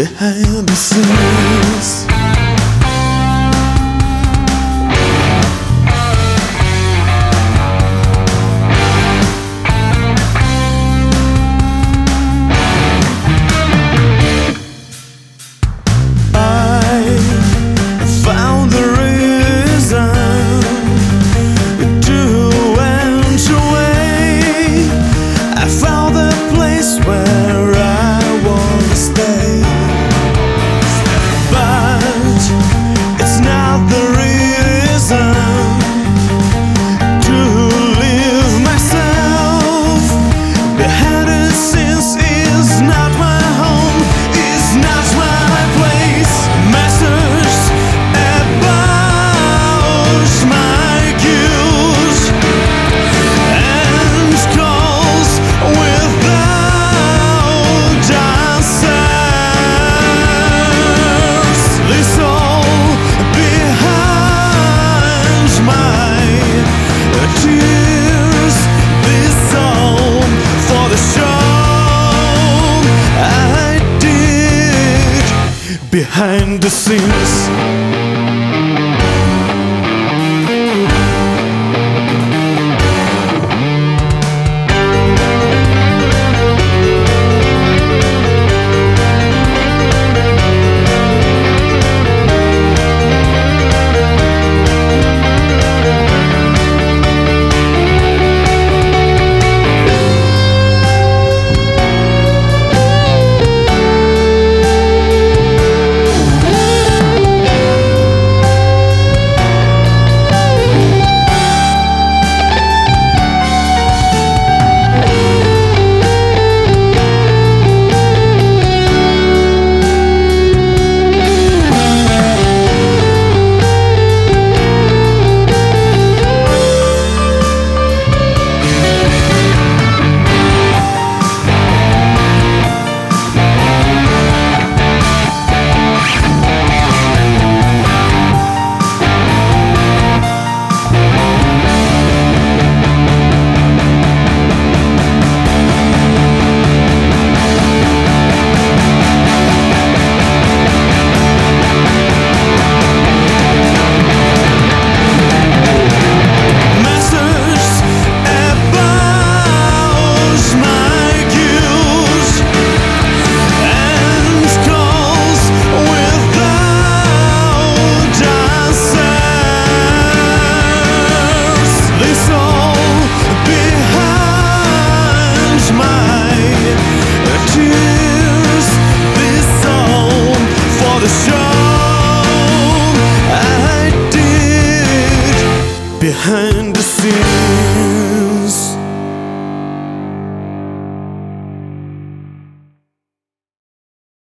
behind the scenes. Behind the scenes. behind the scenes.